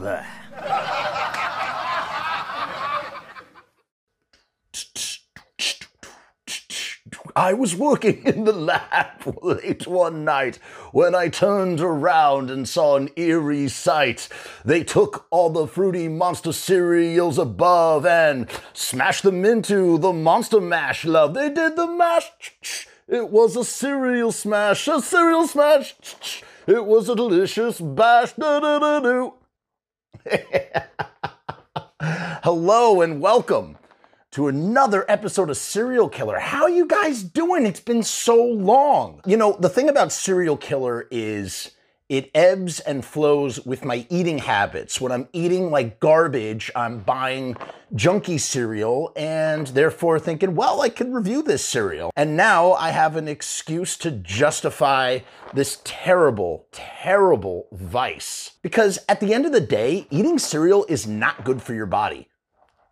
Bleh. I was working in the lab late one night when I turned around and saw an eerie sight. They took all the fruity monster cereals above and smashed them into the monster mash, love. They did the mash. It was a cereal smash, a cereal smash. It was a delicious bash. Do-do-do-do. Hello and welcome to another episode of Serial Killer. How you guys doing? It's been so long. You know, the thing about Serial Killer is it ebbs and flows with my eating habits. When I'm eating like garbage, I'm buying junky cereal and therefore thinking, well, I could review this cereal. And now I have an excuse to justify this terrible, terrible vice. Because at the end of the day, eating cereal is not good for your body.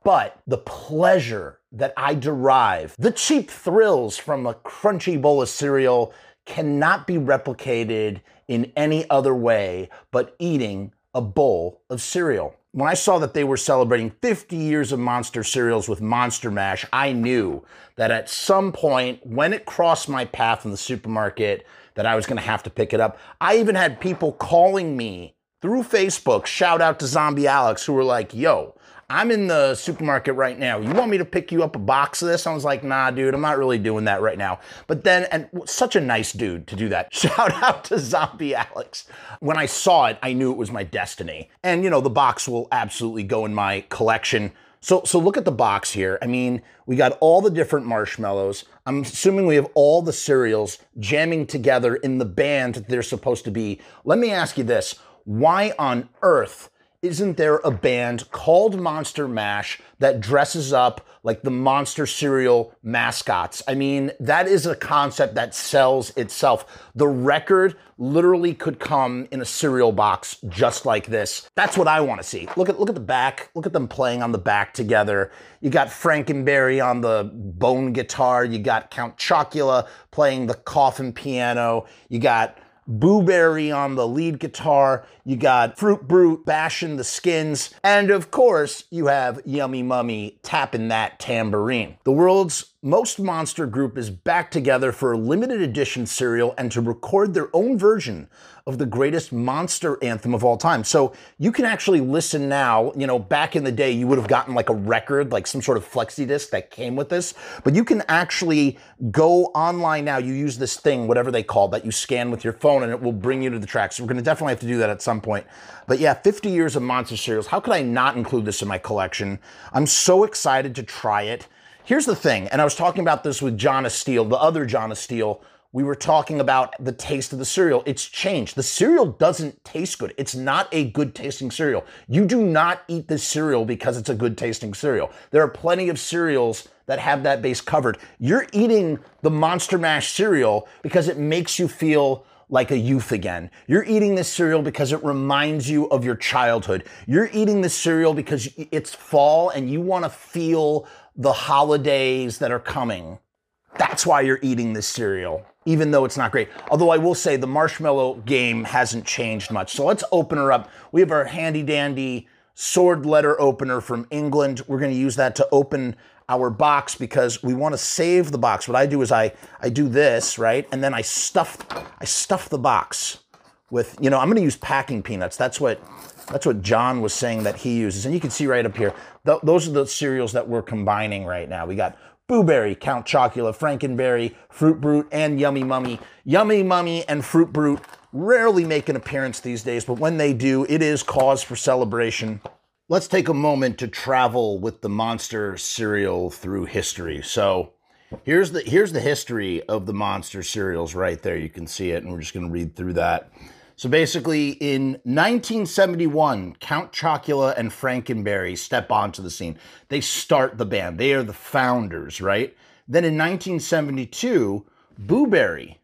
But the pleasure that I derive, the cheap thrills from a crunchy bowl of cereal cannot be replicated in any other way but eating a bowl of cereal. When I saw that they were celebrating 50 years of Monster cereals with Monster Mash, I knew that at some point when it crossed my path in the supermarket that I was going to have to pick it up. I even had people calling me through Facebook, shout out to Zombie Alex, who were like, yo, I'm in the supermarket right now. You want me to pick you up a box of this? I was like, nah, dude, I'm not really doing that right now. But then, and such a nice dude to do that. Shout out to Zombie Alex. When I saw it, I knew it was my destiny. And, you know, the box will absolutely go in my collection. So, so look at the box here. I mean, we got all the different marshmallows. I'm assuming we have all the cereals jamming together in the band that they're supposed to be. Let me ask you this. Why on earth isn't there a band called Monster Mash that dresses up like the monster cereal mascots? I mean, that is a concept that sells itself. The record literally could come in a cereal box just like this. That's what I want to see. Look at look at the back. Look at them playing on the back together. You got Frankenberry on the bone guitar. You got Count Chocula playing the coffin piano. You got Boo Berry on the lead guitar, you got Fruit Brute bashing the skins, and of course, you have Yummy Mummy tapping that tambourine. The world's most monster group is back together for a limited edition cereal and to record their own version of the greatest monster anthem of all time. So you can actually listen now. You know, back in the day, you would have gotten like a record, like some sort of flexi disc that came with this, but you can actually go online now. You use this thing, whatever they call that you scan with your phone and it will bring you to the track. So we're going to definitely have to do that at some point. But yeah, 50 years of monster cereals. How could I not include this in my collection? I'm so excited to try it. Here's the thing, and I was talking about this with John Steele, the other John of Steel. We were talking about the taste of the cereal. It's changed. The cereal doesn't taste good. It's not a good tasting cereal. You do not eat this cereal because it's a good tasting cereal. There are plenty of cereals that have that base covered. You're eating the Monster Mash cereal because it makes you feel like a youth again. You're eating this cereal because it reminds you of your childhood. You're eating this cereal because it's fall and you want to feel the holidays that are coming. That's why you're eating this cereal, even though it's not great. Although I will say the marshmallow game hasn't changed much. So let's open her up. We have our handy dandy sword letter opener from England. We're going to use that to open our box because we want to save the box. What I do is I I do this, right? And then I stuff I stuff the box with, you know, I'm going to use packing peanuts. That's what that's what John was saying that he uses. And you can see right up here, th- those are the cereals that we're combining right now. We got Boo Berry, Count Chocula, Frankenberry, Fruit Brute, and Yummy Mummy. Yummy Mummy and Fruit Brute rarely make an appearance these days, but when they do, it is cause for celebration. Let's take a moment to travel with the monster cereal through history. So, here's the here's the history of the monster cereals right there. You can see it, and we're just going to read through that. So basically, in 1971, Count Chocula and Frankenberry step onto the scene. They start the band. They are the founders, right? Then in 1972, Boo Berry,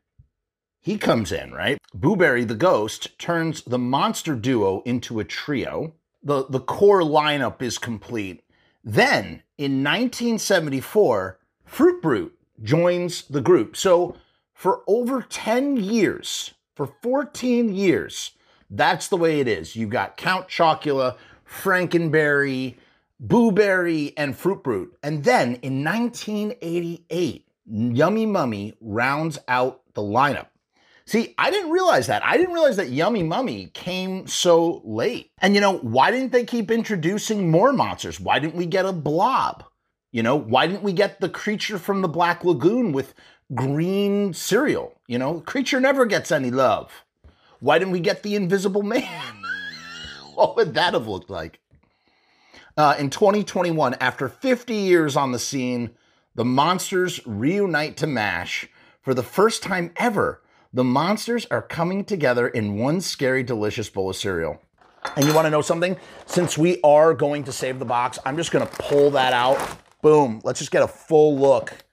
he comes in, right? Boo Berry, the ghost, turns the monster duo into a trio. The, the core lineup is complete. Then in 1974, Fruit Brute joins the group. So for over 10 years, for 14 years, That's the way it is. You've got Count Chocula, Frankenberry, Boo Berry, and Fruit Brute. And then in 1988, Yummy Mummy rounds out the lineup. See, I didn't realize that. I didn't realize that Yummy Mummy came so late. And you know, why didn't they keep introducing more monsters? Why didn't we get a blob? You know, why didn't we get the creature from the Black Lagoon with green cereal? You know, creature never gets any love. Why didn't we get the Invisible Man? what would that have looked like? Uh, in 2021, after 50 years on the scene, the monsters reunite to MASH. For the first time ever, the monsters are coming together in one scary, delicious bowl of cereal. And you want to know something? Since we are going to save the box, I'm just to pull that out. Boom. Let's just get a full look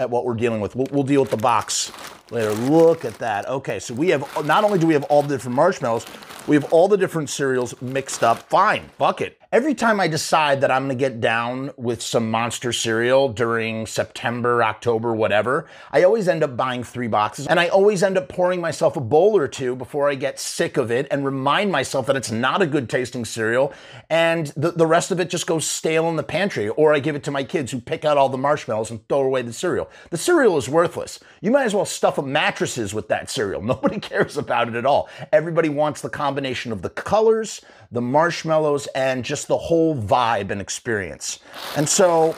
at what we're dealing with. We'll, we'll deal with the box later. Look at that. Okay, so we have, not only do we have all the different marshmallows, we have all the different cereals mixed up. Fine, bucket. Every time I decide that I'm gonna get down with some monster cereal during September, October, whatever, I always end up buying three boxes and I always end up pouring myself a bowl or two before I get sick of it and remind myself that it's not a good tasting cereal and the, the rest of it just goes stale in the pantry or I give it to my kids who pick out all the marshmallows and throw away the cereal. The cereal is worthless. You might as well stuff a mattresses with that cereal. Nobody cares about it at all. Everybody wants the combination of the colors, the marshmallows, and just the whole vibe and experience. And so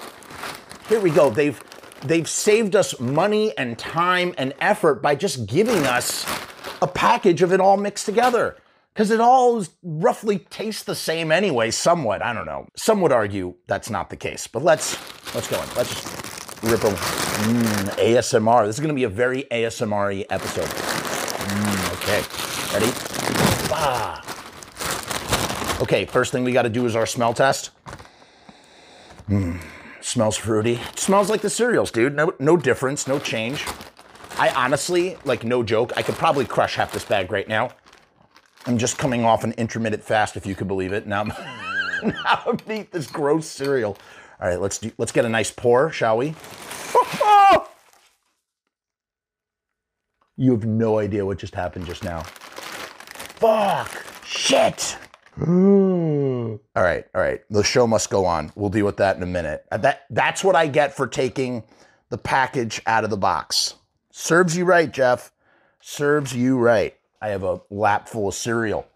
here we go. They've they've saved us money and time and effort by just giving us a package of it all mixed together. Because it all roughly tastes the same anyway, somewhat. I don't know. Some would argue that's not the case. But let's let's go in. Let's just rip them. Mm, ASMR. This is going to be a very ASMR episode. Mm, okay. Ready? Ah. Okay, first thing we got to do is our smell test. Mmm, smells fruity. It smells like the cereals, dude. No, no difference, no change. I honestly, like, no joke, I could probably crush half this bag right now. I'm just coming off an intermittent fast, if you could believe it. Now, I'm, now I'm gonna eat this gross cereal. All right, let's do. Let's get a nice pour, shall we? You have no idea what just happened just now. Fuck! Shit! All right, all right. The show must go on. We'll deal with that in a minute. Uh, that that's what I get for taking the package out of the box. Serves you right, Jeff. Serves you right. I have a lap full of cereal.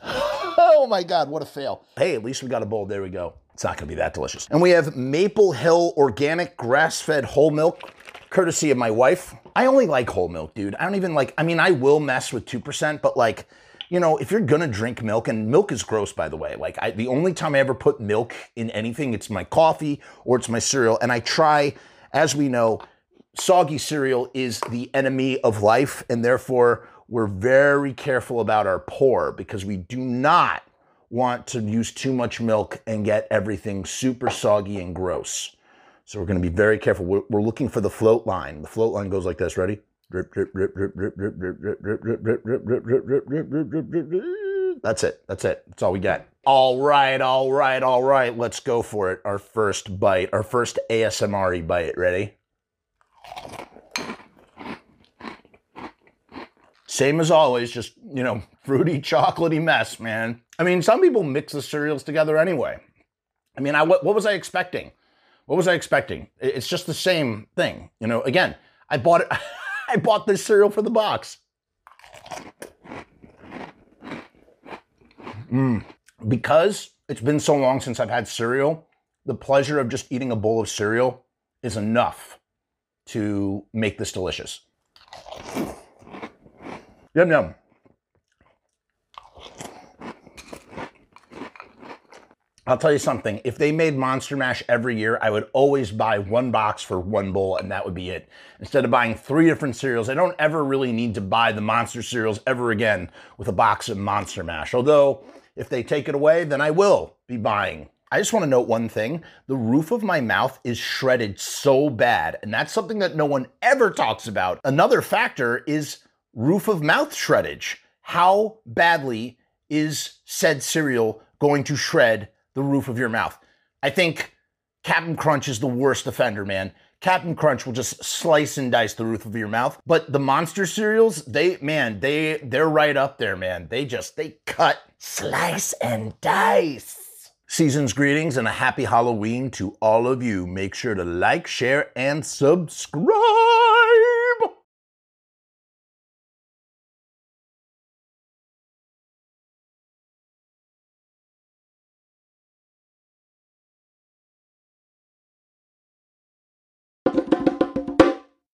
oh my god, what a fail. Hey, at least we got a bowl. There we go. It's not going to be that delicious. And we have Maple Hill organic grass-fed whole milk courtesy of my wife. I only like whole milk, dude. I don't even like I mean, I will mess with 2%, but like you know, if you're gonna drink milk, and milk is gross, by the way. Like, I, the only time I ever put milk in anything, it's my coffee or it's my cereal. And I try, as we know, soggy cereal is the enemy of life, and therefore we're very careful about our pour because we do not want to use too much milk and get everything super soggy and gross. So we're going to be very careful. We're, we're looking for the float line. The float line goes like this. Ready? That's it. That's it. That's all we got. All right, all right, all right. Let's go for it. Our first bite, our first ASMR bite. Ready? Same as always, just, you know, fruity, chocolatey mess, man. I mean, some people mix the cereals together anyway. I mean, I, what, what was I expecting? What was I expecting? It's just the same thing. You know, again, I bought it. I bought this cereal for the box. Mm. Because it's been so long since I've had cereal, the pleasure of just eating a bowl of cereal is enough to make this delicious. Yum yum. I'll tell you something. If they made Monster Mash every year, I would always buy one box for one bowl, and that would be it. Instead of buying three different cereals, I don't ever really need to buy the Monster cereals ever again with a box of Monster Mash. Although, if they take it away, then I will be buying. I just want to note one thing. The roof of my mouth is shredded so bad, and that's something that no one ever talks about. Another factor is roof of mouth shreddage. How badly is said cereal going to shred the roof of your mouth. I think Captain Crunch is the worst offender, man. Captain Crunch will just slice and dice the roof of your mouth. But the monster cereals, they man, they they're right up there, man. They just they cut, slice and dice. Season's greetings and a happy Halloween to all of you. Make sure to like, share, and subscribe.